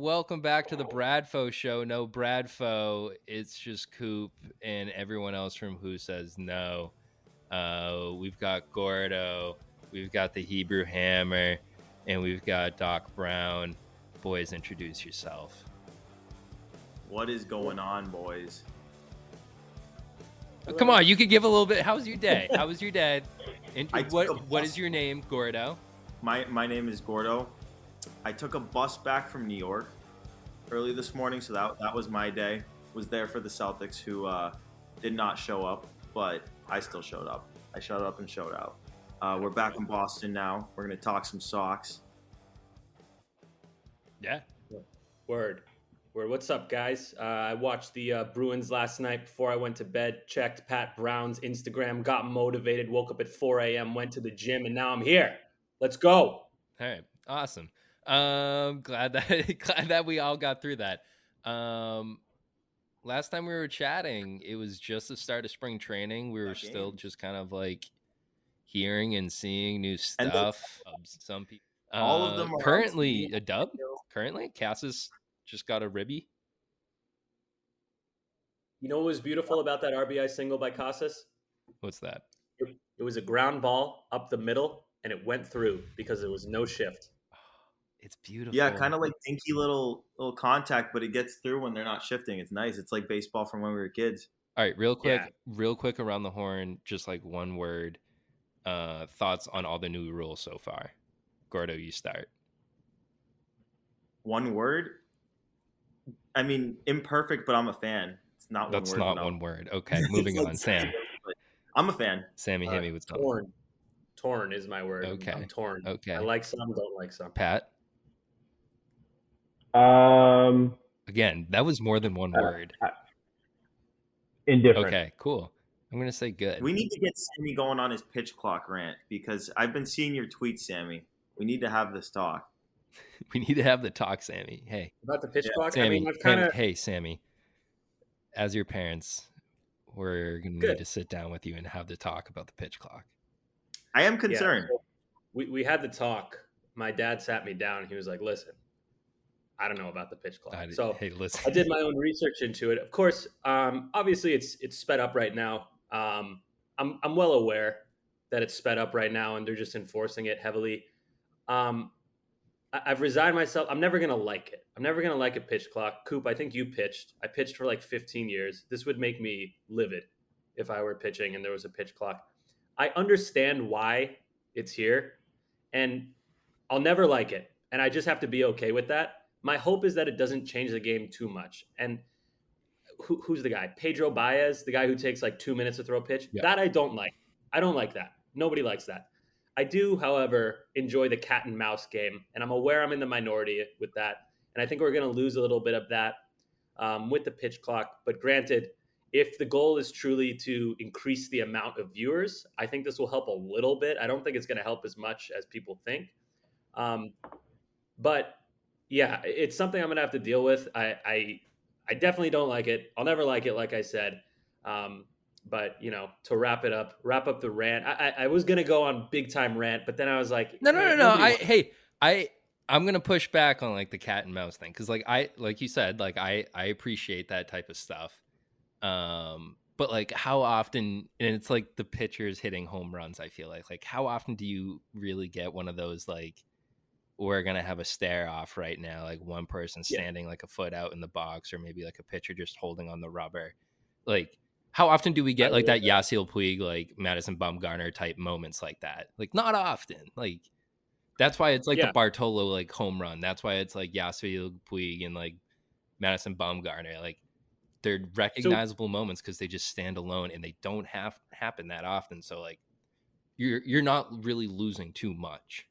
Welcome back to the Bradfo Show. No Bradfo, it's just Coop and everyone else from Who Says No. Uh, we've got Gordo, we've got the Hebrew Hammer, and we've got Doc Brown. Boys, introduce yourself. What is going on, boys? Oh, come on, you could give a little bit. How was your day? How was your day? And I took a what what is your name, Gordo? My my name is Gordo. I took a bus back from New York early this morning, so that that was my day. Was there for the Celtics, who uh, did not show up, but I still showed up. I showed up and showed out. Uh, we're back in Boston now. We're gonna talk some socks. Yeah. Word. Word. What's up, guys? Uh, I watched the uh, Bruins last night before I went to bed, checked Pat Brown's Instagram, got motivated, woke up at 4 a.m., went to the gym, and now I'm here. Let's go. All right. Awesome. Um glad that glad that we all got through that. Um last time we were chatting, it was just the start of spring training. We were still just kind of like hearing and seeing new stuff. Some people All of them are currently a dub. Currently, Casas just got a ribby. You know what was beautiful about that RBI single by Casas? What's that? It was a ground ball up the middle, and it went through because there was no shift. It's beautiful. Yeah, kind of like dinky little little contact, but it gets through when they're not shifting. It's nice. It's like baseball from when we were kids. All right, real quick, Yeah. real quick around the horn, just like one word. Uh thoughts on all the new rules so far. Gordo, you start. One word. I mean, imperfect, but I'm a fan. It's not That's word. not but one word. Okay, moving on. Sam. I'm a fan. Sammy, Uh, hit me with something. Torn. Torn is my word. Okay. I'm torn. Okay. I like some, don't like some. Pat. Um, Again, that was more than one Uh, word. indifferent. Okay, cool. I'm gonna say good. We need to get Sammy going on his pitch clock rant because I've been seeing your tweets, Sammy. We need to have this talk. We need to have the talk, Sammy. Hey, About the pitch Yeah. clock, Sammy. I mean, kind of hey, Sammy. As your parents, we're gonna need to sit down with you and have the talk about the pitch clock. I am concerned. we, we had the talk. My dad sat me down. He was like, "Listen, I don't know about the pitch clock." I- so hey, listen. I did my own research into it. Of course, um, obviously it's it's sped up right now. Um, I'm I'm well aware that it's sped up right now, and they're just enforcing it heavily. Um, I, I've resigned myself. I'm never gonna like it. I'm never gonna like a pitch clock. Coop, I think you pitched. I pitched for like 15 years. This would make me livid if I were pitching and there was a pitch clock. I understand why it's here, and I'll never like it, and I just have to be okay with that. My hope is that it doesn't change the game too much. And who, who's the guy? Pedro Baez, the guy who takes like two minutes to throw a pitch. Yeah. That I don't like. I don't like that. Nobody likes that. I do, however, enjoy the cat and mouse game, and I'm aware I'm in the minority with that. And I think we're going to lose a little bit of that um, with the pitch clock. But granted, if the goal is truly to increase the amount of viewers, I think this will help a little bit. I don't think it's going to help as much as people think. Um, but yeah, it's something I'm going to have to deal with. I, I, I definitely don't like it. I'll never like it, like I said. Um, but you know, to wrap it up, wrap up the rant. I, I, I was gonna go on big time rant, but then I was like, No, no, no, no. I hey, I I'm gonna push back on like the cat and mouse thing because like I like you said like I I appreciate that type of stuff. Um, but like how often and it's like the pitchers hitting home runs. I feel like like how often do you really get one of those like we're gonna have a stare off right now like one person Yeah. standing like a foot out in the box or maybe like a pitcher just holding on the rubber like how often do we get I like that agree Yasiel Puig, like Madison Bumgarner type moments like that? Like not often. Like that's why it's like Yeah. the Bartolo like home run. That's why it's like Yasiel Puig and like Madison Bumgarner. Like they're recognizable moments because they just stand alone and they don't have happen that often. So like you're you're not really losing too much.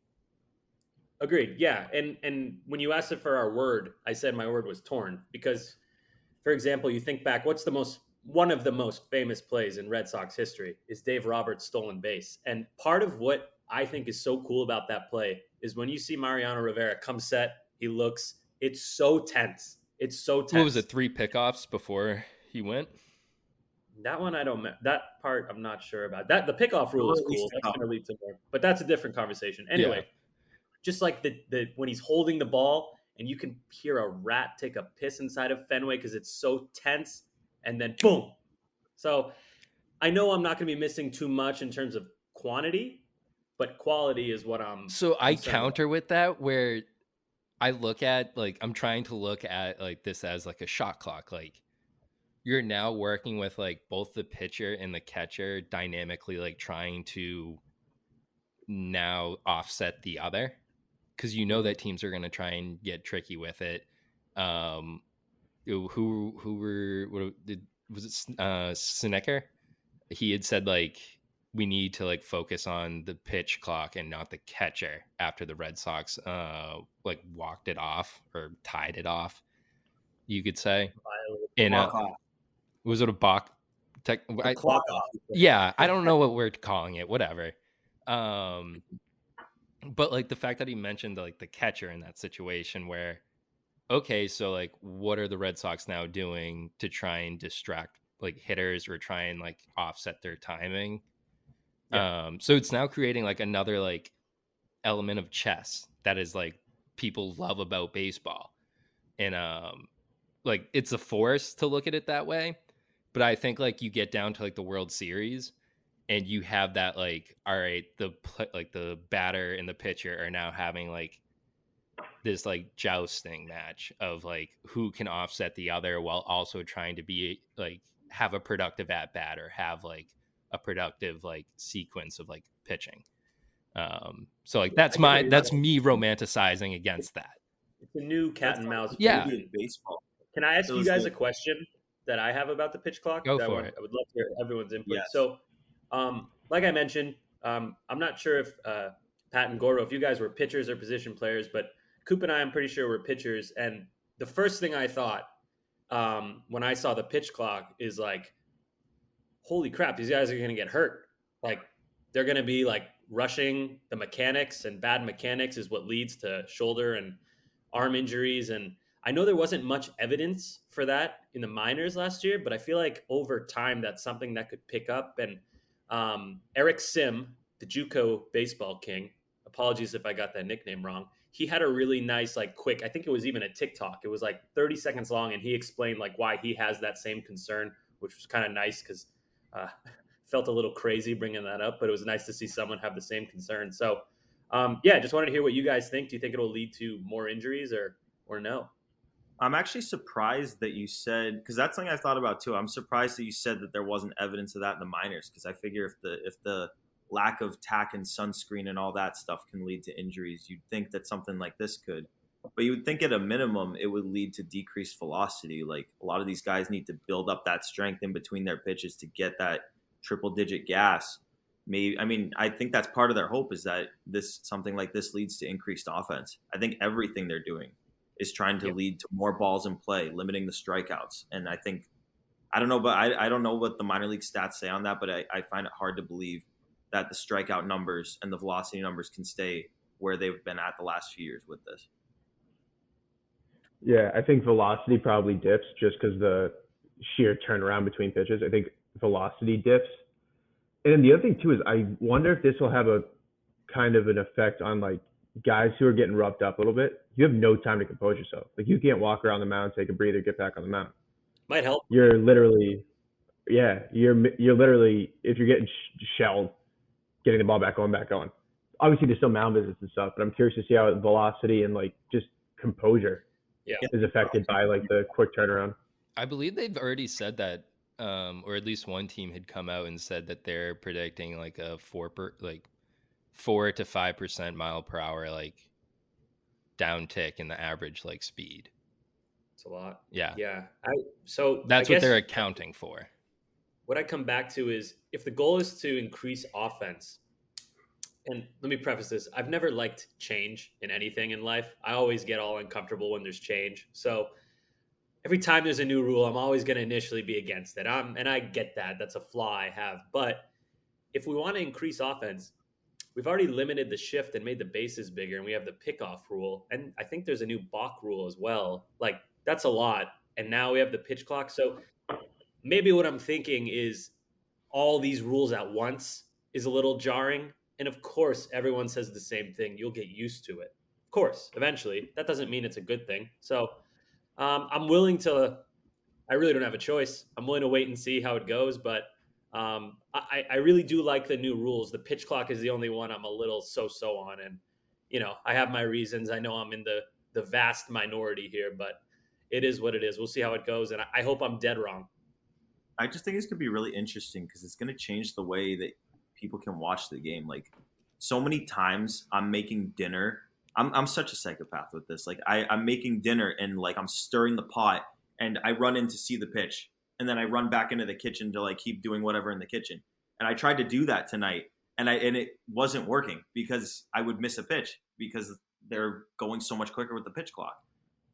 Agreed. Yeah, and and when you asked it for our word, I said my word was torn because, for example, you think back, what's the most one of the most famous plays in Red Sox history is Dave Roberts' stolen base, and part of what I think is so cool about that play is when you see Mariano Rivera come set, he looks, it's so tense. It's so tense. What was it? Three pickoffs before he went. That one I don't. That part I'm not sure about. That the pickoff rule is cool. That's going to lead to more, but that's a different conversation. Anyway, yeah. Just like the the when he's holding the ball and you can hear a rat take a piss inside of Fenway because it's so tense, and then boom. So I know I'm not going to be missing too much in terms of quantity, but quality is what I'm. So I counter about. with that where I look at like I'm trying to look at like this as like a shot clock. Like you're now working with like both the pitcher and the catcher dynamically like trying to now offset the other because you know that teams are going to try and get tricky with it. Um, who who were what did was it uh Snitker? He had said like we need to like focus on the pitch clock and not the catcher after the Red Sox uh like walked it off or tied it off. You could say in a was it a balk tech I, clock off. Yeah, I don't know what we're calling it. Whatever. Um, but like the fact that he mentioned like the catcher in that situation where okay, so like what are the Red Sox now doing to try and distract like hitters or try and like offset their timing? Yeah. Um, so it's now creating like another like element of chess that is like people love about baseball. And um like it's a force to look at it that way. But I think like you get down to like the World Series and you have that like all right, the like the batter and the pitcher are now having like this like jousting match of like who can offset the other while also trying to be like have a productive at bat or have like a productive like sequence of like pitching. Um, so like that's my that's me romanticizing against that. It's a new cat and mouse. Yeah, baseball. Can I ask you guys good. a question that I have about the pitch clock? Go for I would, it. I would love to hear everyone's input. Yes. So, um, like I mentioned, um, I'm not sure if uh, Pat and Gordo, if you guys were pitchers or position players, but Coop and I, I'm pretty sure were pitchers. And the first thing I thought um, when I saw the pitch clock is like, holy crap, these guys are going to get hurt. Like they're going to be like rushing the mechanics, and bad mechanics is what leads to shoulder and arm injuries. And I know there wasn't much evidence for that in the minors last year, but I feel like over time that's something that could pick up. And um, Eric Sim, the JUCO baseball king, apologies if I got that nickname wrong. He had a really nice, like, quick. I think it was even a TikTok. It was like 30 seconds long, and he explained like why he has that same concern, which was kind of nice because uh, felt a little crazy bringing that up, but it was nice to see someone have the same concern. So, um, yeah, just wanted to hear what you guys think. Do you think it'll lead to more injuries or or no? I'm actually surprised that you said because that's something I thought about too. I'm surprised that you said that there wasn't evidence of that in the minors because I figure if the if the lack of tack and sunscreen and all that stuff can lead to injuries, you'd think that something like this could. But you would think at a minimum it would lead to decreased velocity. Like a lot of these guys need to build up that strength in between their pitches to get that triple digit gas. Maybe I mean I think that's part of their hope is that this something like this leads to increased offense. I think everything they're doing is trying to yep. lead to more balls in play, limiting the strikeouts. And I think I don't know, but I, I don't know what the minor league stats say on that, but I, I find it hard to believe that the strikeout numbers and the velocity numbers can stay where they've been at the last few years with this. Yeah, I think velocity probably dips just because the sheer turnaround between pitches. I think velocity dips. And then the other thing too is I wonder if this will have a kind of an effect on like guys who are getting roughed up a little bit. You have no time to compose yourself. Like you can't walk around the mound, take a breather, get back on the mound. Might help. You're literally, yeah, you're you're literally if you're getting sh- shelled, getting the ball back on, back on. Obviously, there's still mound visits and stuff, but I'm curious to see how velocity and like just composure yeah. is affected by like the quick turnaround. I believe they've already said that, um, or at least one team had come out and said that they're predicting like a four per like four to five percent mile per hour like downtick in the average like speed. It's a lot. Yeah. Yeah. I, so that's what they're accounting for. What I come back to is if the goal is to increase offense, and let me preface this I've never liked change in anything in life. I always get all uncomfortable when there's change. So every time there's a new rule, I'm always going to initially be against it. I'm, and I get that. That's a flaw I have. But if we want to increase offense, we've already limited the shift and made the bases bigger, and we have the pickoff rule. And I think there's a new balk rule as well. Like, that's a lot. And now we have the pitch clock. So maybe what I'm thinking is all these rules at once is a little jarring. And of course, everyone says the same thing. You'll get used to it. Of course, eventually. That doesn't mean it's a good thing. So um, I'm willing to, I really don't have a choice. I'm willing to wait and see how it goes. But um, I, I really do like the new rules. The pitch clock is the only one I'm a little so so on. And, you know, I have my reasons. I know I'm in the, the vast minority here, but it is what it is. We'll see how it goes. And I, I hope I'm dead wrong. I just think it's gonna be really interesting because it's gonna change the way that people can watch the game. Like so many times, I'm making dinner. I'm I'm such a psychopath with this. Like I, I'm making dinner and like I'm stirring the pot and I run in to see the pitch and then I run back into the kitchen to like keep doing whatever in the kitchen. And I tried to do that tonight and I and it wasn't working because I would miss a pitch because they're going so much quicker with the pitch clock.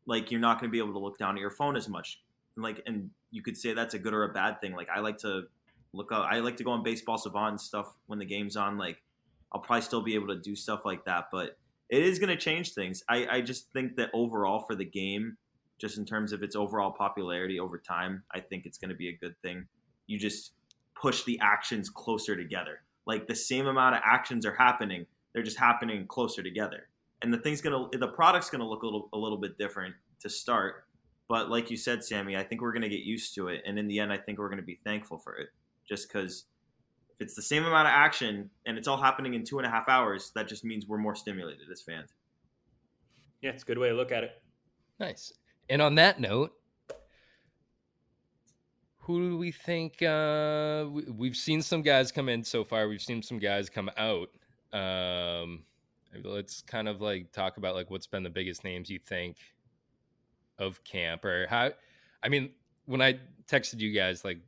Like you're not going to be able to look down at your phone as much. And like and you could say that's a good or a bad thing. Like I like to look up I like to go on baseball savant and stuff when the game's on. Like I'll probably still be able to do stuff like that, but it is going to change things. I, I just think that overall for the game, just in terms of its overall popularity over time, I think it's going to be a good thing. You just push the actions closer together. Like the same amount of actions are happening, they're just happening closer together. And the thing's gonna, the product's gonna look a little, a little bit different to start. But like you said, Sammy, I think we're gonna get used to it. And in the end, I think we're gonna be thankful for it, just because if it's the same amount of action and it's all happening in two and a half hours, that just means we're more stimulated as fans. Yeah, it's a good way to look at it. Nice. And on that note, who do we think? Uh, we, have seen some guys come in so far. We've seen some guys come out. Um, let's kind of like talk about like what's been the biggest names you think of camp or how. I mean, when I texted you guys, like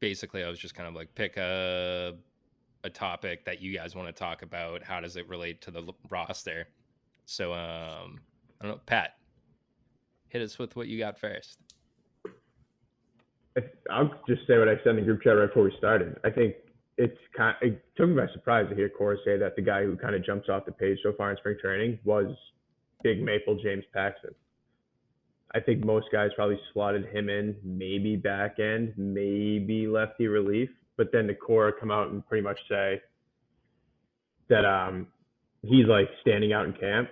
basically, I was just kind of like pick a a topic that you guys want to talk about. How does it relate to the roster? So, um, I don't know, Pat, hit us with what you got first. I'll just say what I said in the group chat right before we started. I think it's kind. Of, it took me by surprise to hear Cora say that the guy who kind of jumps off the page so far in spring training was Big Maple James Paxton. I think most guys probably slotted him in, maybe back end, maybe lefty relief, but then the core come out and pretty much say that um, he's like standing out in camp.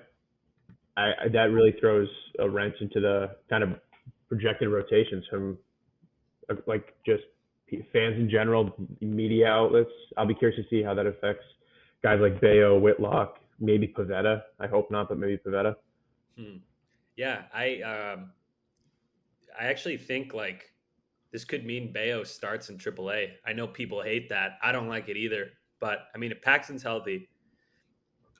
I, that really throws a wrench into the kind of projected rotations from uh, like just fans in general, media outlets. I'll be curious to see how that affects guys like Bello, Whitlock, maybe Pivetta. I hope not, but maybe Pivetta. Hmm. Yeah, I um, I actually think like this could mean Bello starts in AAA. I know people hate that. I don't like it either. But I mean, if Paxton's healthy,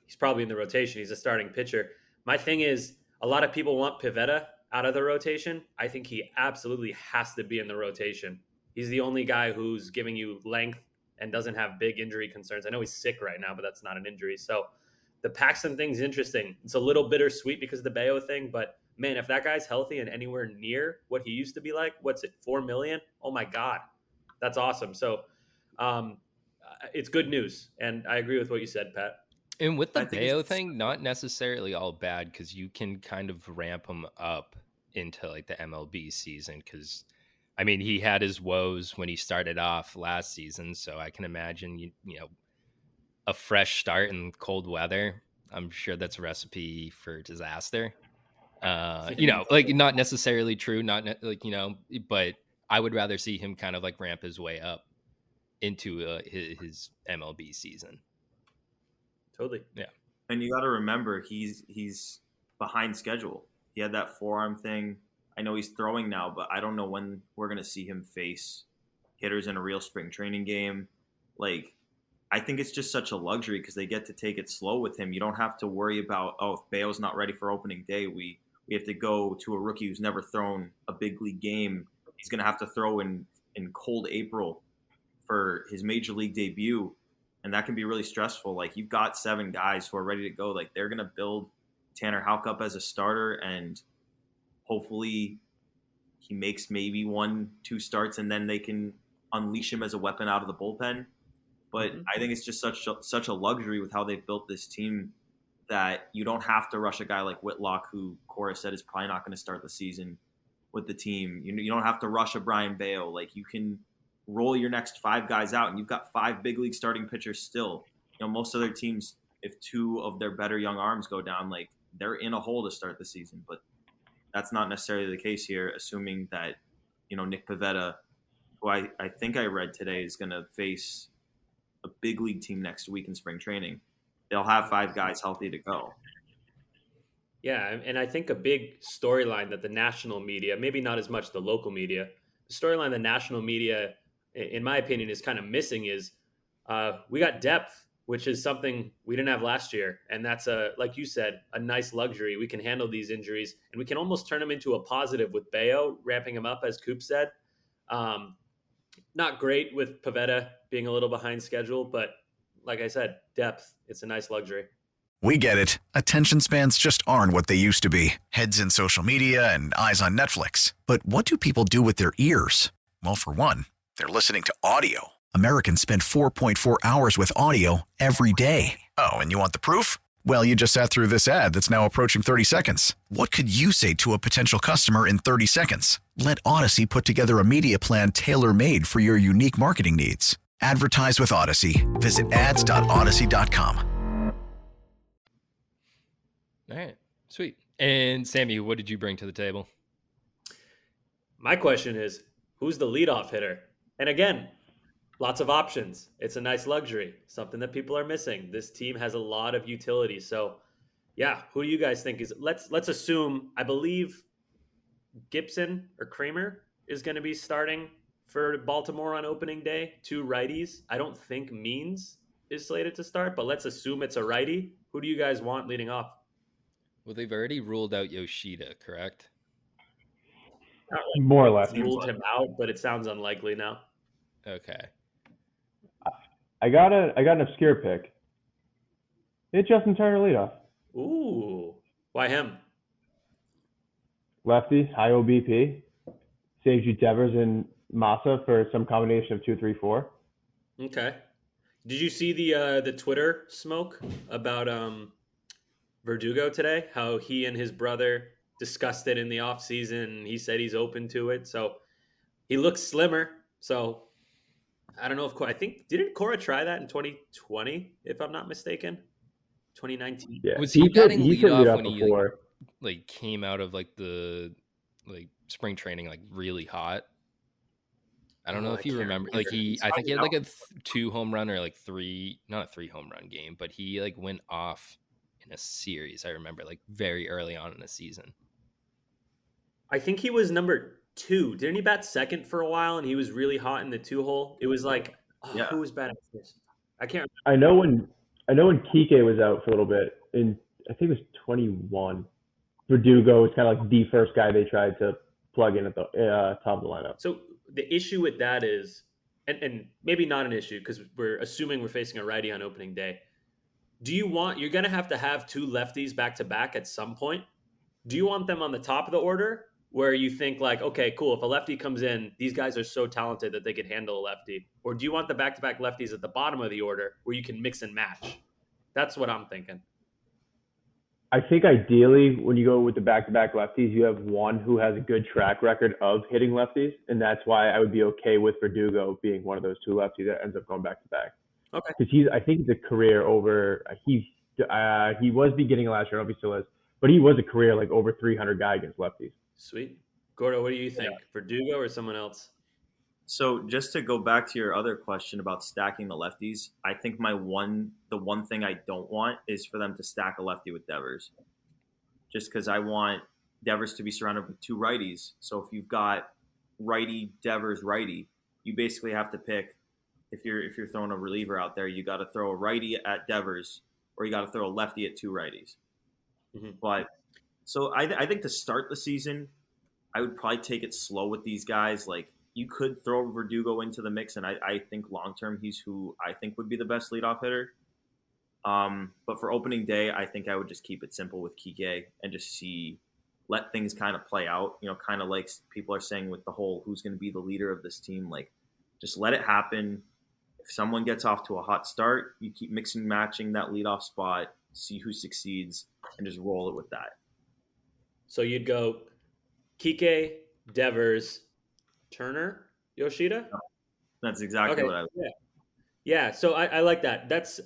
he's probably in the rotation. He's a starting pitcher. My thing is, a lot of people want Pivetta out of the rotation. I think he absolutely has to be in the rotation. He's the only guy who's giving you length and doesn't have big injury concerns. I know he's sick right now, but that's not an injury. So the Paxton thing's interesting. It's a little bittersweet because of the Bello thing, but man, if that guy's healthy and anywhere near what he used to be like, what's it, four million? Oh my God, that's awesome. So um, it's good news, and I agree with what you said, Pat. And with the Bello thing, not necessarily all bad because you can kind of ramp him up into like the MLB season. Because I mean, he had his woes when he started off last season, so I can imagine you you know a fresh start in cold weather. I'm sure that's a recipe for disaster. Uh, you know, like not necessarily true, not ne- like you know, but I would rather see him kind of like ramp his way up into uh, his, his MLB season. Totally. Yeah. And you got to remember he's he's behind schedule. He had that forearm thing. I know he's throwing now, but I don't know when we're going to see him face hitters in a real spring training game. Like I think it's just such a luxury because they get to take it slow with him. You don't have to worry about oh if Bello's not ready for opening day, we we have to go to a rookie who's never thrown a big league game. He's going to have to throw in in cold April for his major league debut and that can be really stressful. Like you've got seven guys who are ready to go. Like they're gonna build Tanner Houck up as a starter, and hopefully he makes maybe one, two starts, and then they can unleash him as a weapon out of the bullpen. But mm-hmm. I think it's just such a, such a luxury with how they've built this team that you don't have to rush a guy like Whitlock, who Cora said is probably not going to start the season with the team. You, you don't have to rush a Brayan Bello. Like you can roll your next five guys out, and you've got five big league starting pitchers still. You know, most other teams, if two of their better young arms go down, like they're in a hole to start the season. But that's not necessarily the case here, assuming that you know Nick Pivetta, who I, I think I read today is going to face a big league team next week in spring training they'll have five guys healthy to go. Yeah, and I think a big storyline that the national media, maybe not as much the local media, the storyline the national media, in my opinion, is kind of missing is uh, we got depth, which is something we didn't have last year, and that's a like you said, a nice luxury. We can handle these injuries, and we can almost turn them into a positive with Bello ramping him up, as Coop said. Um, not great with Pivetta being a little behind schedule, but like I said, depth. It's a nice luxury. We get it. Attention spans just aren't what they used to be heads in social media and eyes on Netflix. But what do people do with their ears? Well, for one, they're listening to audio. Americans spend 4.4 hours with audio every day. Oh, and you want the proof? Well, you just sat through this ad that's now approaching 30 seconds. What could you say to a potential customer in 30 seconds? Let Audacy put together a media plan tailor made for your unique marketing needs. Advertise with Audacy. Visit ads.audacy.com. All right, sweet. And Sammy, what did you bring to the table? My question is who's the leadoff hitter? And again, lots of options. It's a nice luxury, something that people are missing. This team has a lot of utility. So, yeah, who do you guys think is let's let's assume I believe Gibson or Kramer is going to be starting for Baltimore on opening day. Two righties. I don't think Means is slated to start, but let's assume it's a righty. Who do you guys want leading off? Well, they've already ruled out Yoshida, correct? Like More or less. Ruled him out, but it sounds unlikely now. Okay. I got a I got an obscure pick. It's Justin Turner leadoff. Ooh, why him? Lefty, high OBP, saves you Devers and Massa for some combination of two, three, four. Okay. Did you see the uh, the Twitter smoke about um, Verdugo today? How he and his brother discussed it in the off season. He said he's open to it. So he looks slimmer. So I don't know if I think didn't Cora try that in 2020, if I'm not mistaken. 2019. Yeah. Was he, he batting lead off when he like, like came out of like the like spring training like really hot? I don't know oh, if you remember. Like he, I think he had like a th- two home run or like three, not a three home run game, but he like went off in a series. I remember like very early on in the season. I think he was number two. Didn't he bat second for a while? And he was really hot in the two hole. It was like, oh, yeah. who was batting first? I can't. Remember. I know when I know when Kike was out for a little bit in I think it was 21. Verdugo was kind of like the first guy they tried to plug in at the uh, top of the lineup. So the issue with that is, and, and maybe not an issue because we're assuming we're facing a righty on opening day. Do you want, you're going to have to have two lefties back to back at some point. Do you want them on the top of the order where you think, like, okay, cool, if a lefty comes in, these guys are so talented that they could handle a lefty? Or do you want the back to back lefties at the bottom of the order where you can mix and match? That's what I'm thinking. I think ideally, when you go with the back-to-back lefties, you have one who has a good track record of hitting lefties, and that's why I would be okay with Verdugo being one of those two lefties that ends up going back-to-back. Okay. Because he's, I think, the career over. He uh, he was beginning last year, I don't know if he still is, but he was a career like over 300 guy against lefties. Sweet, Gordo. What do you think, yeah. Verdugo or someone else? So just to go back to your other question about stacking the lefties, I think my one the one thing I don't want is for them to stack a lefty with Devers. Just because I want Devers to be surrounded with two righties. So if you've got righty Devers righty, you basically have to pick if you're if you're throwing a reliever out there, you got to throw a righty at Devers or you got to throw a lefty at two righties. Mm-hmm. But so I, I think to start the season, I would probably take it slow with these guys. Like you could throw Verdugo into the mix, and I, I think long term he's who I think would be the best leadoff hitter. Um, but for opening day, I think I would just keep it simple with Kike and just see, let things kind of play out. You know, kind of like people are saying with the whole who's going to be the leader of this team. Like, just let it happen. If someone gets off to a hot start, you keep mixing, matching that leadoff spot, see who succeeds, and just roll it with that. So you'd go Kike, Devers, Turner, Yoshida. That's exactly Okay, what I. yeah, yeah. So I, I like that. That's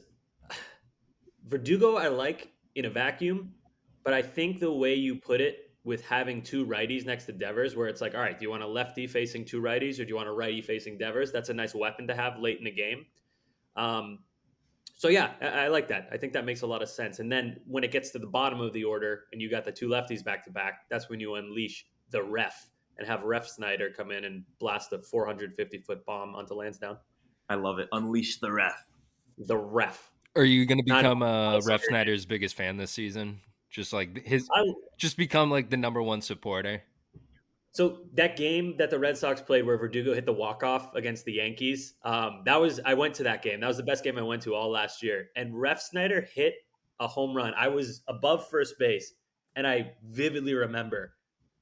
Verdugo. I like in a vacuum, but I think the way you put it with having two righties next to Devers, where it's like, all right, do you want a lefty facing two righties, or do you want a righty facing Devers? That's a nice weapon to have late in the game. Um, so yeah, I, I like that. I think that makes a lot of sense. And then when it gets to the bottom of the order, and you got the two lefties back to back, that's when you unleash the ref and have Refsnyder come in and blast a 450 foot bomb onto Lansdowne. I love it. Unleash the ref. The ref. Are you going to Not- become uh, Refsnyder's biggest fan this season? Just like his, I, just become like the number one supporter. So that game that the Red Sox played where Verdugo hit the walk off against the Yankees, um, that was I went to that game. That was the best game I went to all last year. And Refsnyder hit a home run. I was above first base, and I vividly remember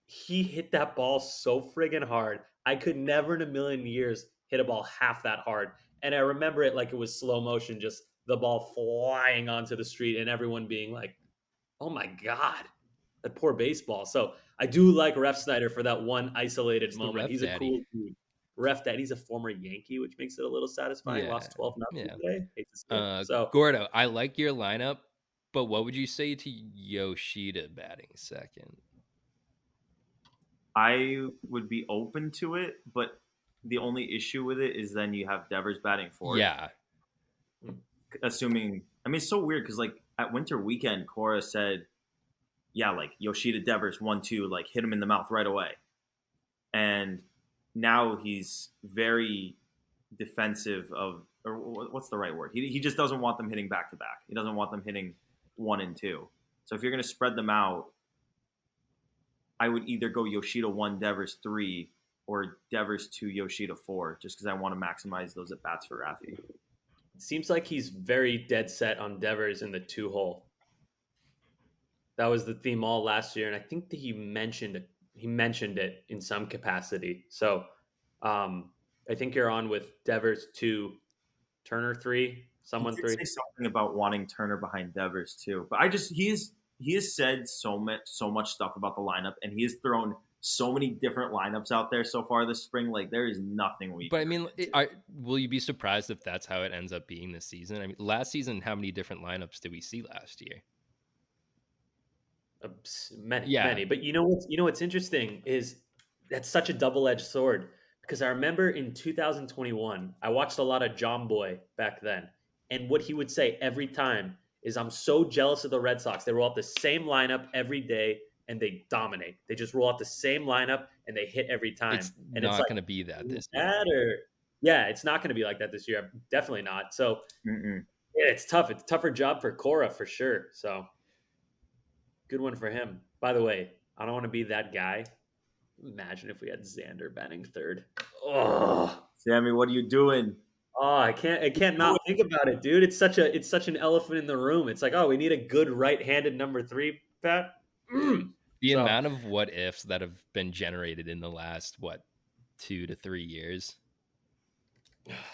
he hit that ball so friggin' hard. I could never in a million years hit a ball half that hard. And I remember it like it was slow motion, just the ball flying onto the street and everyone being like, oh my God, that poor baseball. So I do like Refsnyder for that one isolated It's moment. ref He's a cool dude. Ref Daddy's a former Yankee, which makes it a little satisfying. Yeah, Lost 12 nothing yeah. today. Hate to. Uh, so Gordo, I like your lineup, but what would you say to Yoshida batting second? I would be open to it, but the only issue with it is then you have Devers batting fourth. Yeah, Assuming, I mean, it's so weird because like at Winter Weekend, Cora said, "Yeah, like Yoshida Devers one two, like hit him in the mouth right away," and now he's very defensive of, or what's the right word? He he just doesn't want them hitting back to back. He doesn't want them hitting one and two. So if you're going to spread them out, I would either go Yoshida one, Devers three, or Devers two, Yoshida four, just because I want to maximize those at bats for Rafi. seems like he's very dead set on Devers in the two hole. That was the theme all last year, and I think that he mentioned it. He mentioned it in some capacity. So, um, I think you're on with Devers two, Turner three, someone he three. say something about wanting Turner behind Devers too, but I just he's he has said so much so much stuff about the lineup, and he has thrown so many different lineups out there so far this spring. Like there is nothing we. but I mean, it, I, will you be surprised if that's how it ends up being this season? I mean, last season, how many different lineups did we see last year? Abs- many, Yeah. many. But you know what's you know what's interesting is that's such a double edged sword because I remember in 2021 I watched a lot of Jomboy back then, and what he would say every time is, "I'm so jealous of the Red Sox. They roll out the same lineup every day." And they dominate. They just roll out the same lineup and they hit every time. It's and not it's like, going to be that this year. or yeah, it's not going to be like that this year. Definitely not. So yeah, it's tough. It's a tougher job for Cora for sure. So good one for him. By the way, I don't want to be that guy. Imagine if we had Xander batting third. Oh, Sammy, what are you doing? oh, I can't. I can't not think about it, dude. It's such a. It's such an elephant in the room. It's like, oh, we need a good right-handed number three bat. Mm. The So- amount of what ifs that have been generated in the last what two to three years,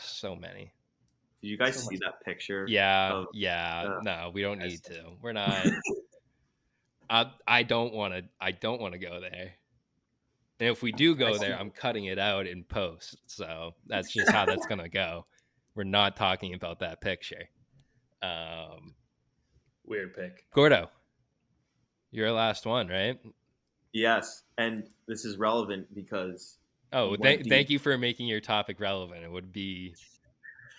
so many. Did you guys So see much- that picture? Yeah, of- yeah. uh, no, we don't need to. We're not. I I don't want to. I don't want to go there. And if we do go there, I'm cutting it out in post. So that's just how that's gonna go. We're not talking about that picture. Um, Weird pick. Gordo, your last one, right? Yes, and this is relevant because Oh, Went thank deep. thank you for making your topic relevant. It would be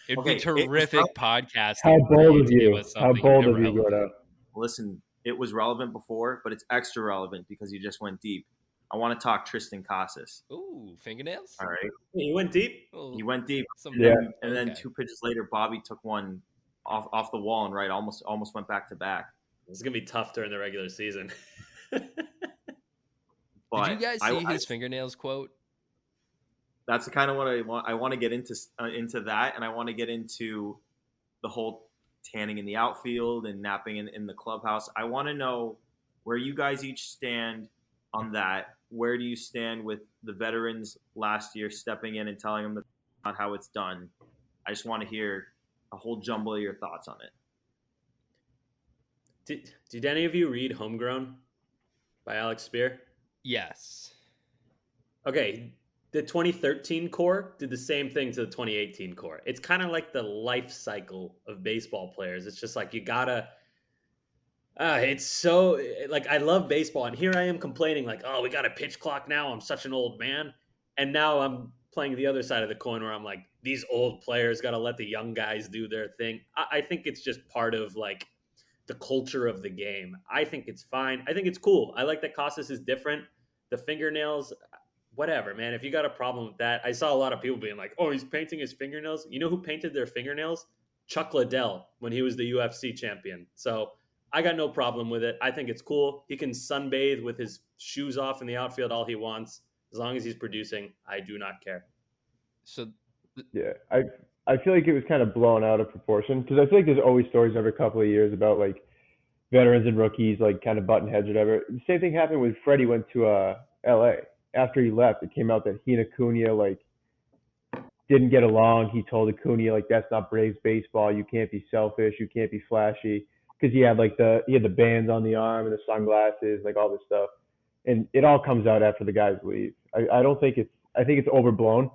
it'd Okay, be it was terrific rel- podcasting. How bold of you! How something bold of you. Gordo! listen, it was relevant before, but it's extra relevant because you just went deep. I want to talk Triston Casas. Ooh, fingernails. All right, He went deep. Ooh, he went deep, some- and Yeah. then, and then Okay. two pitches later, Bobby took one off off the wall and right, almost almost went back to back. It's gonna be tough during the regular season. But Did you guys I- see I- his fingernails quote? that's kind of what I want. I want to get into uh, into that, and I want to get into the whole tanning in the outfield and napping in, in the clubhouse. I want to know where you guys each stand on that. Where do you stand with the veterans last year stepping in and telling them about how it's done? I just want to hear a whole jumble of your thoughts on it. Did, did any of you read Homegrown by Alex Speier? Yes. Okay, the 2013 core did the same thing to the 2018 core. It's kind of like the life cycle of baseball players. It's just like you gotta. Uh, it's so like I love baseball, and here I am complaining like, oh, we got a pitch clock now. I'm such an old man, and now I'm playing the other side of the coin where I'm like, these old players got to let the young guys do their thing. I, I think it's just part of like the culture of the game. I think it's fine. I think it's cool. I like that Casas is different. The fingernails, whatever, man. If you got a problem with that, I saw a lot of people being like, "Oh, he's painting his fingernails." You know who painted their fingernails? Chuck Liddell when he was the UFC champion. So I got no problem with it. I think it's cool. He can sunbathe with his shoes off in the outfield all he wants, as long as he's producing. I do not care. So yeah, I I feel like it was kind of blown out of proportion because I feel like there's always stories every couple of years about like veterans and rookies like kind of button heads or whatever. The same thing happened when Freddie went to uh L.A. After he left, it came out that he and Acuna like didn't get along. He told Acuna like that's not Braves baseball. You can't be selfish. You can't be flashy because he had like the he had the bands on the arm and the sunglasses, like all this stuff, and it all comes out after the guys leave. I, I don't think it's I think it's overblown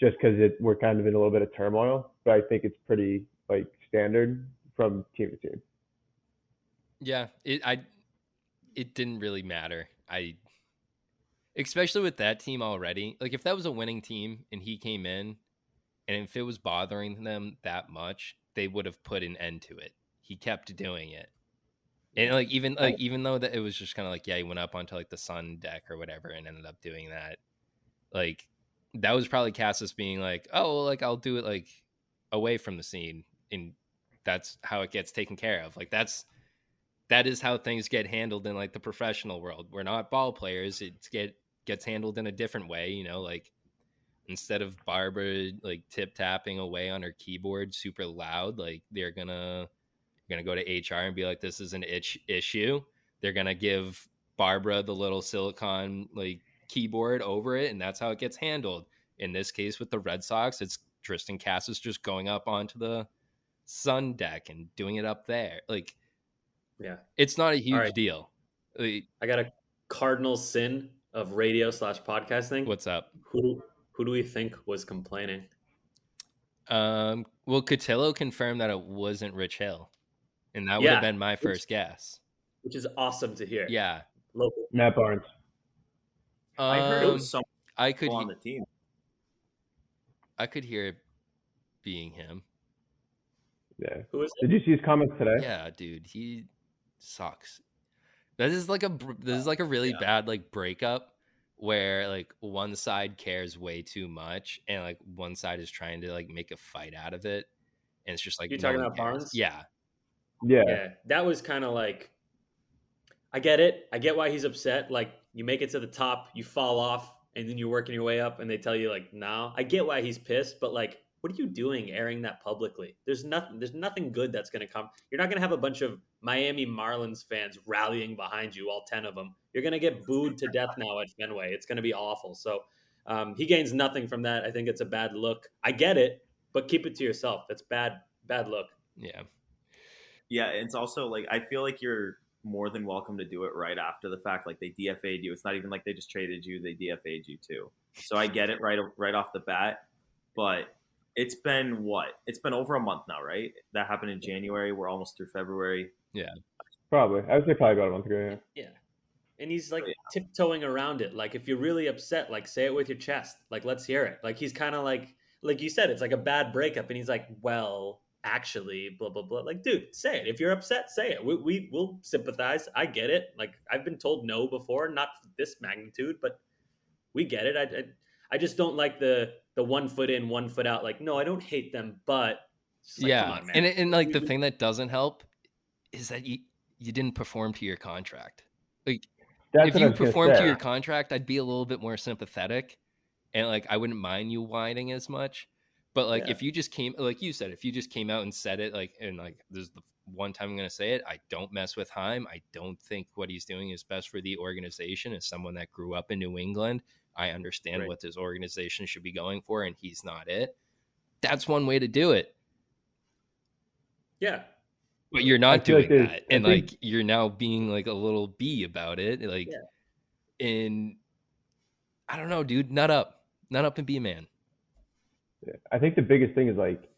just because it we're kind of in a little bit of turmoil. But I think it's pretty like standard from team to team. Yeah, it I it didn't really matter. I especially with that team already. Like if that was a winning team and he came in and if it was bothering them that much, they would have put an end to it. He kept doing it. And like even like even though that it was just kind of like yeah, he went up onto like the sun deck or whatever and ended up doing that. Like that was probably Casas being like, "Oh, well, like I'll do it like away from the scene," and that's how it gets taken care of. Like that's that is how things get handled in like the professional world. We're not ball players; It's get gets handled in a different way. You know, like instead of Barbara like tip tapping away on her keyboard super loud, like they're gonna gonna go to HR and be like, "This is an itch issue." They're gonna give Barbara the little silicon like keyboard over it, and that's how it gets handled. In this case, with the Red Sox, it's Triston Casas just going up onto the sun deck and doing it up there. Like, yeah, it's not a huge right. deal. I got a cardinal sin of radio slash podcasting. What's up? Who who do we think was complaining? Um, well, Cotillo confirmed that it wasn't Rich Hill, and that would have been my first which, guess. Which is awesome to hear. Yeah, local. Matt Barnes. Um, I heard it was some I could on the team. I could hear it being him. Yeah. Who is? It? Did you see his comments today? Yeah, dude, he sucks. This is like a this is like a really yeah. bad like breakup where like one side cares way too much and like one side is trying to like make a fight out of it, and it's just like you're no talking about cares. Barnes. Yeah. Yeah. Yeah. That was kind of like. I get it. I get why he's upset. Like you make it to the top, you fall off, and then you're working your way up, and they tell you like, "No." I get why he's pissed, but like, what are you doing airing that publicly? There's nothing. There's nothing good that's going to come. You're not going to have a bunch of Miami Marlins fans rallying behind you, all ten of them. You're going to get booed to death now at Fenway. It's going to be awful. So um, he gains nothing from that. I think it's a bad look. I get it, but keep it to yourself. That's bad. Bad look. Yeah. Yeah, it's also like I feel like you're more than welcome to do it right after the fact. Like they DFA'd you. It's not even like they just traded you; they DFA'd you too. So I get it right right off the bat, but it's been what? It's been over a month now, right? That happened in January. We're almost through February. Yeah, probably. I would say probably about a month ago. Yeah. yeah. And he's like yeah. tiptoeing around it. Like if you're really upset, like say it with your chest. Like let's hear it. Like he's kind of like like you said, it's like a bad breakup, and he's like, well, actually blah blah blah like dude say it if you're upset say it we, we will sympathize i get it like i've been told no before not this magnitude but we get it I, I, I just don't like the the one foot in one foot out like no i don't hate them but like, yeah. on, and and like the thing that doesn't help is that you you didn't perform to your contract. Like That's if you performed to your contract i'd be a little bit more sympathetic and like I wouldn't mind you whining as much. But like Yeah. if you just came like you said, if you just came out and said it like and like this is the one time I'm gonna say it, I don't mess with Chaim. I don't think what he's doing is best for the organization. As someone that grew up in New England, I understand Right. what this organization should be going for, and he's not it. That's one way to do it. Yeah. But you're not feel like doing that. And think- like you're now being like a little bee about it. Like Yeah. and I don't know, dude. Nut up. Nut up and be a man. I think the biggest thing is like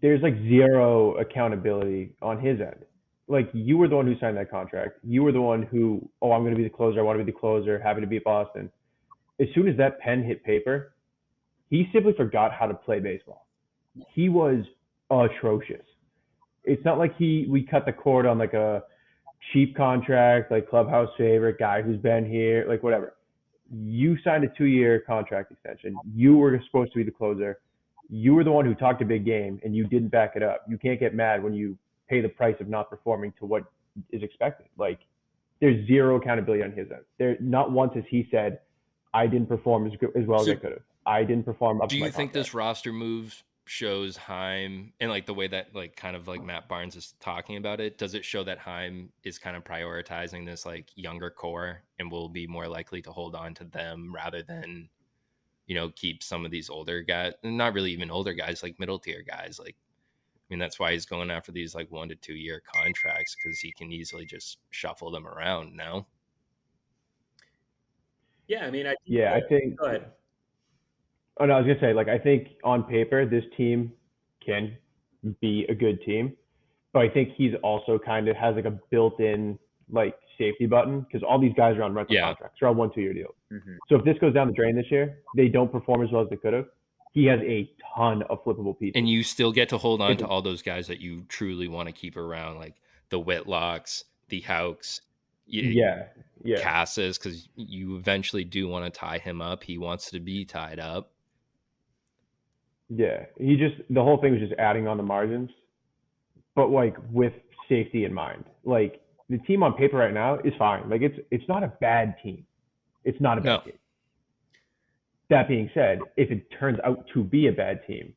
there's like zero accountability on his end. Like you were the one who signed that contract. You were the one who, oh, I'm going to be the closer. I want to be the closer. Happy to beat Boston. As soon as that pen hit paper, he simply forgot how to play baseball. He was atrocious. It's not like he we cut the cord on like a cheap contract, like clubhouse favorite guy who's been here, like whatever. You signed a two-year contract extension. You were supposed to be the closer. You were the one who talked a big game, and you didn't back it up. You can't get mad when you pay the price of not performing to what is expected. Like there's zero accountability on his end. There not once has he said, "I didn't perform as good, as well So- as I could have. I didn't perform up Do to my you think contract." this roster move shows Chaim and like the way that like kind of like Matt Barnes is talking about it? Does it show that Chaim is kind of prioritizing this like younger core and will be more likely to hold on to them rather than you know keep some of these older guys? Not really even older guys, like middle tier guys. Like I mean, that's why he's going after these like one to two year contracts because he can easily just shuffle them around now. Yeah. I mean, I Yeah, I think. Go ahead. Oh no, I was gonna say like I think on paper this team can be a good team, but I think he's also kind of has like a built-in like safety button because all these guys are on rental Yeah. contracts. They're on one two-year deals. Mhm. So if this goes down the drain this year, they don't perform as well as they could have. He has a ton of flippable pieces. And you still get to hold on It's- to all those guys that you truly want to keep around, like the Whitlocks, the Houcks, y- yeah, yeah, Casas, because you eventually do want to tie him up. He wants to be tied up. Yeah. He just the whole thing was just adding on the margins, but like with safety in mind. Like the team on paper right now is fine. Like it's it's not a bad team. It's not a bad No. team. That being said, if it turns out to be a bad team,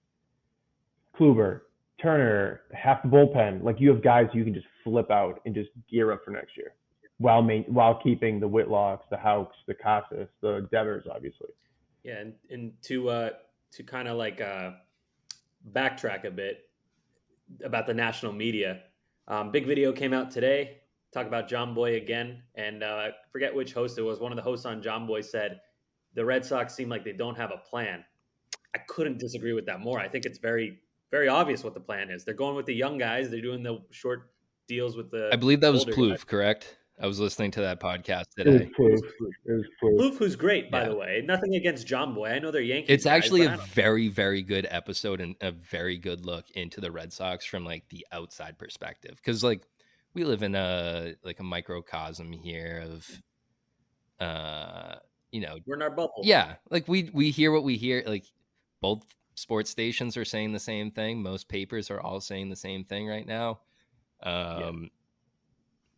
Kluber, Turner, half the bullpen, like you have guys you can just flip out and just gear up for next year, while main, while keeping the Whitlocks, the Houcks, the Casas, the Devers, obviously. Yeah, and, and to uh to kind of like uh backtrack a bit about the national media. Um, big video came out today. Talk about Jomboy again, and uh, I forget which host it was. One of the hosts on Jomboy said the Red Sox seem like they don't have a plan. I couldn't disagree with that more. I think it's very very obvious what the plan is. They're going with the young guys. They're doing the short deals with the. I believe that was Plouffe, correct? I was listening to that podcast It was today. Plouffe. It was proof. Plouffe, who's great by Yeah. the way. Nothing against Jomboy. I know they're Yankees. It's guys, actually but I a very, very good episode and a very good look into the Red Sox from like the outside perspective. Because like we live in a like a microcosm here of uh you know we're in our bubble. yeah like we we hear what we hear like both sports stations are saying the same thing most papers are all saying the same thing right now um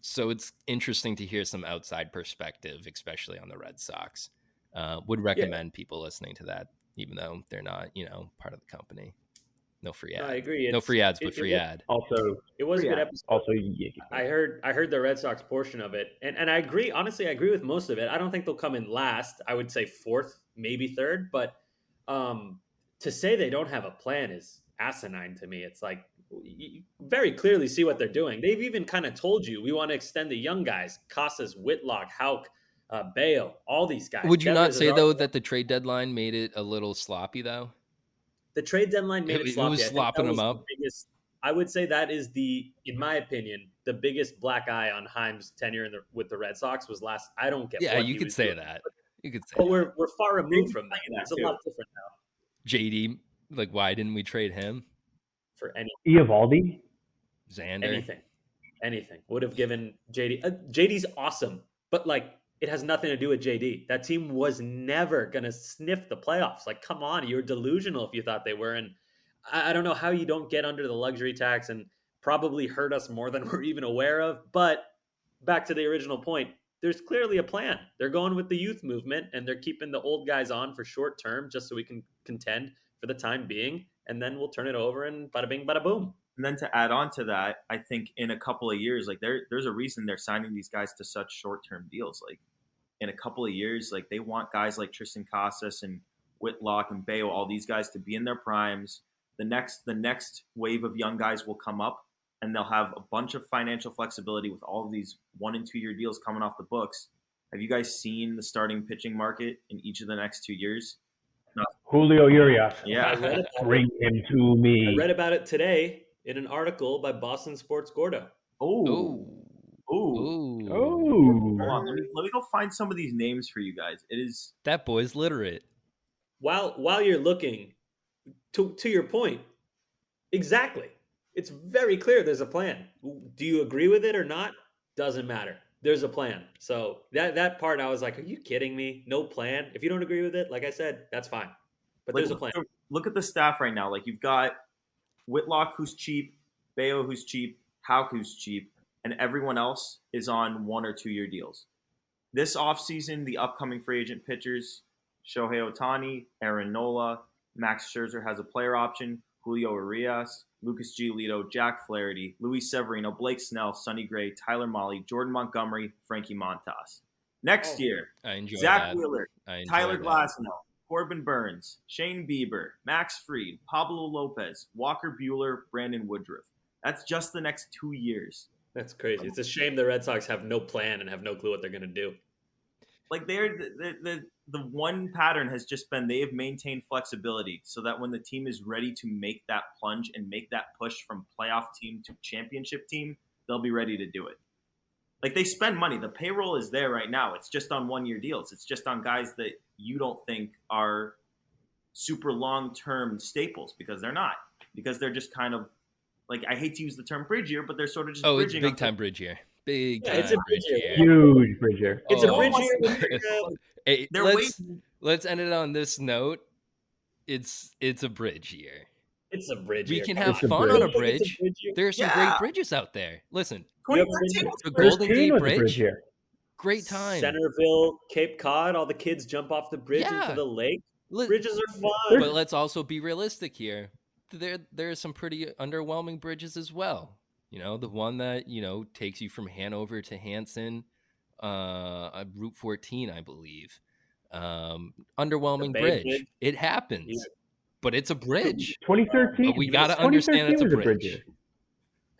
so it's interesting to hear some outside perspective especially on the red sox uh would recommend people listening to that even though they're not you know part of the company no free No, I ad agree. no free ads but it free was- ad Also, It was a good Yeah. episode. also Yankee. I heard I heard the Red Sox portion of it, and and I agree. Honestly, I agree with most of it. I don't think they'll come in last. I would say fourth, maybe third. But um, to say they don't have a plan is asinine to me. It's like you very clearly see what they're doing. They've even kind of told you we want to extend the young guys: Casas, Whitlock, Houck, uh, Bello, all these guys. would you not Devers is say though that the trade deadline made it a little sloppy though the trade deadline made It- it, it sloppy. was I slopping them was the up. Biggest, I would say that is the, in my opinion, the biggest black eye on Chaim's tenure in the, with the Red Sox was last. I don't get. yeah what you could say doing, that you could say but that. we're we're far removed from that. saying It's a lot different now jd like why didn't we trade him for any Eovaldi. xander anything, anything would have given JD. Uh, JD's awesome, but like it has nothing to do with JD. That team was never gonna sniff the playoffs. Like, come on, you're delusional if you thought they were. And I, I don't know how you don't get under the luxury tax and probably hurt us more than we're even aware of. But back to the original point, there's clearly a plan. They're going with the youth movement and they're keeping the old guys on for short term just so we can contend for the time being. And then we'll turn it over and bada bing, bada boom. And then to add on to that, I think in a couple of years, like there, there's a reason they're signing these guys to such short-term deals. Like in a couple of years, like they want guys like Triston Casas and Whitlock and Bello, all these guys to be in their primes. The next, the next wave of young guys will come up, and they'll have a bunch of financial flexibility with all of these one and two year deals coming off the books. Have you guys seen the starting pitching market in each of the next two years? Julio Urias. Yeah, Bring him to me. I read about it today in an article by Boston Sports Gordo. Oh, Ooh. oh. Ooh. Hold Oh. on, let me let me go find some of these names for you guys. It is That boy's literate. While while you're looking, to to your point, exactly. It's very clear there's a plan. Do you agree with it or not? Doesn't matter. There's a plan. So that that part I was like, are you kidding me? No plan. If you don't agree with it, like I said, that's fine. But like, there's a plan. look at the staff right now. Like you've got Whitlock who's cheap, Bello who's cheap, Houck who's cheap, and everyone else is on one or two year deals. This offseason, the upcoming free agent pitchers, Shohei Ohtani, Aaron Nola, Max Scherzer has a player option, Julio Urias, Lucas Giolito, Jack Flaherty, Luis Severino, Blake Snell, Sonny Gray, Tyler Mahle, Jordan Montgomery, Frankie Montas. Next Oh. year, I enjoy Zach that. Wheeler, I enjoy Tyler that. Glasnow, Corbin Burnes, Shane Bieber, Max Fried, Pablo Lopez, Walker Buehler, Brandon Woodruff. That's just the next two years. That's crazy. It's a shame the Red Sox have no plan and have no clue what they're gonna do. Like they're the, the, the, the one pattern has just been they have maintained flexibility so that when the team is ready to make that plunge and make that push from playoff team to championship team, they'll be ready to do it. Like they spend money. The payroll is there right now. It's just on one year deals. It's just on guys that you don't think are super long term staples because they're not. Because they're just kind of like I hate to use the term bridge year, but they're sort of just Oh, it's big until- time bridge here. Big Yeah, time it's a bridge bridge here. here. Huge Bridger. It's a Oh. bridge year. with, Hey, They're let's waiting. let's end it on this note. It's it's a bridge year. It's a bridge. We year. can have It's fun bridge. on a Don't think it's bridge. bridge? There are some Yeah. great bridges out there. Listen, the a. Golden Gate Bridge. bridge here. great time. Centerville, Cape Cod, all the kids jump off the bridge Yeah. into the lake. Bridges are fun. but let's also be realistic here. There there are some pretty underwhelming bridges as well. You know, the one that you know takes you from Hanover to Hanson, uh, Route 14, I believe. Um, underwhelming bridge. Bridge. It happens, Yeah. but it's a bridge. 2013. But we gotta understand it's a 2013 was bridge.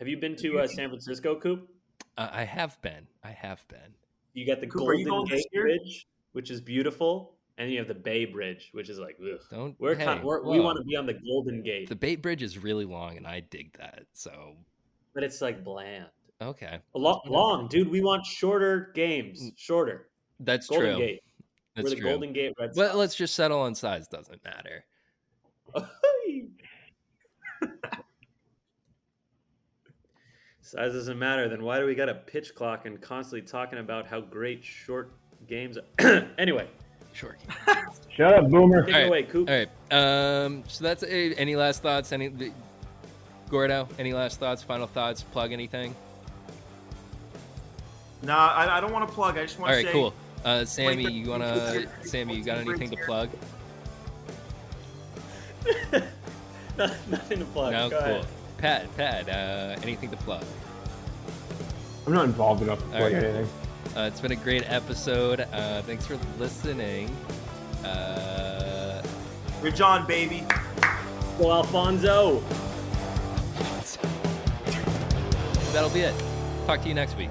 Have you been to uh, San Francisco, Coop? Uh, I have been. I have been. You got the Coop, Golden Gate? Bridge, which is beautiful, and you have the Bay Bridge, which is like, ugh. Don't. We're, hey, kind, we're we want to be on the Golden Gate, The Bay Bridge is really long, and I dig that. So but it's like bland. Okay, A lo- long, dude. We want shorter games, shorter. that's Golden true. Gate. That's we're the true. Golden Gate Red But let's just settle on size. Doesn't matter. Size doesn't matter. Then why do we got a pitch clock and constantly talking about how great short games? Are? anyway, Sure. Shut up, Boomer. take All it away, Coop. All right. Um. So that's a, any last thoughts? Any the, Gordo? Any last thoughts? Final thoughts? Plug anything? Nah, I, I don't want to plug. I just All want right. to say. Cool. Uh, Sammy, you wanna? Sammy, you got anything to plug? Nothing to plug. No. Go Cool. ahead. Pat. Pat. Uh, anything to plug? I'm not involved enough to plug Alright. anything. Uh, it's been a great episode. Uh, thanks for listening. Uh, You're John, baby. Go Alfonso. that'll be it. Talk to you next week.